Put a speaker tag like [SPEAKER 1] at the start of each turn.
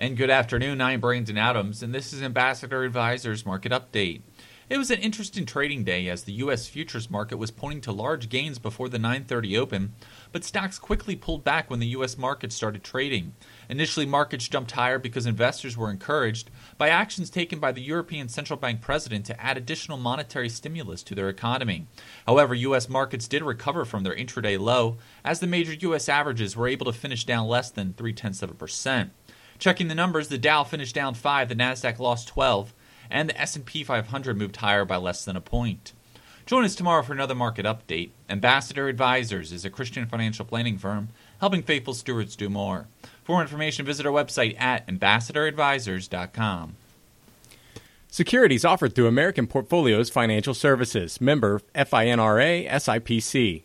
[SPEAKER 1] And good afternoon, I'm Brandon Adams, and this is Ambassador Advisors Market Update. It was an interesting trading day as the U.S. futures market was pointing to large gains before the 9:30 open, but stocks quickly pulled back when the U.S. market started trading. Initially, markets jumped higher because investors were encouraged by actions taken by the European Central Bank president to add additional monetary stimulus to their economy. However, U.S. markets did recover from their intraday low, as the major U.S. averages were able to finish down less than three tenths of a percent. Checking the numbers, the Dow finished down 5, the Nasdaq lost 12, and the S&P 500 moved higher by less than a point. Join us tomorrow for another market update. Ambassador Advisors is a Christian financial planning firm helping faithful stewards do more. For more information, visit our website at ambassadoradvisors.com.
[SPEAKER 2] Securities offered through American Portfolios Financial Services, member FINRA SIPC.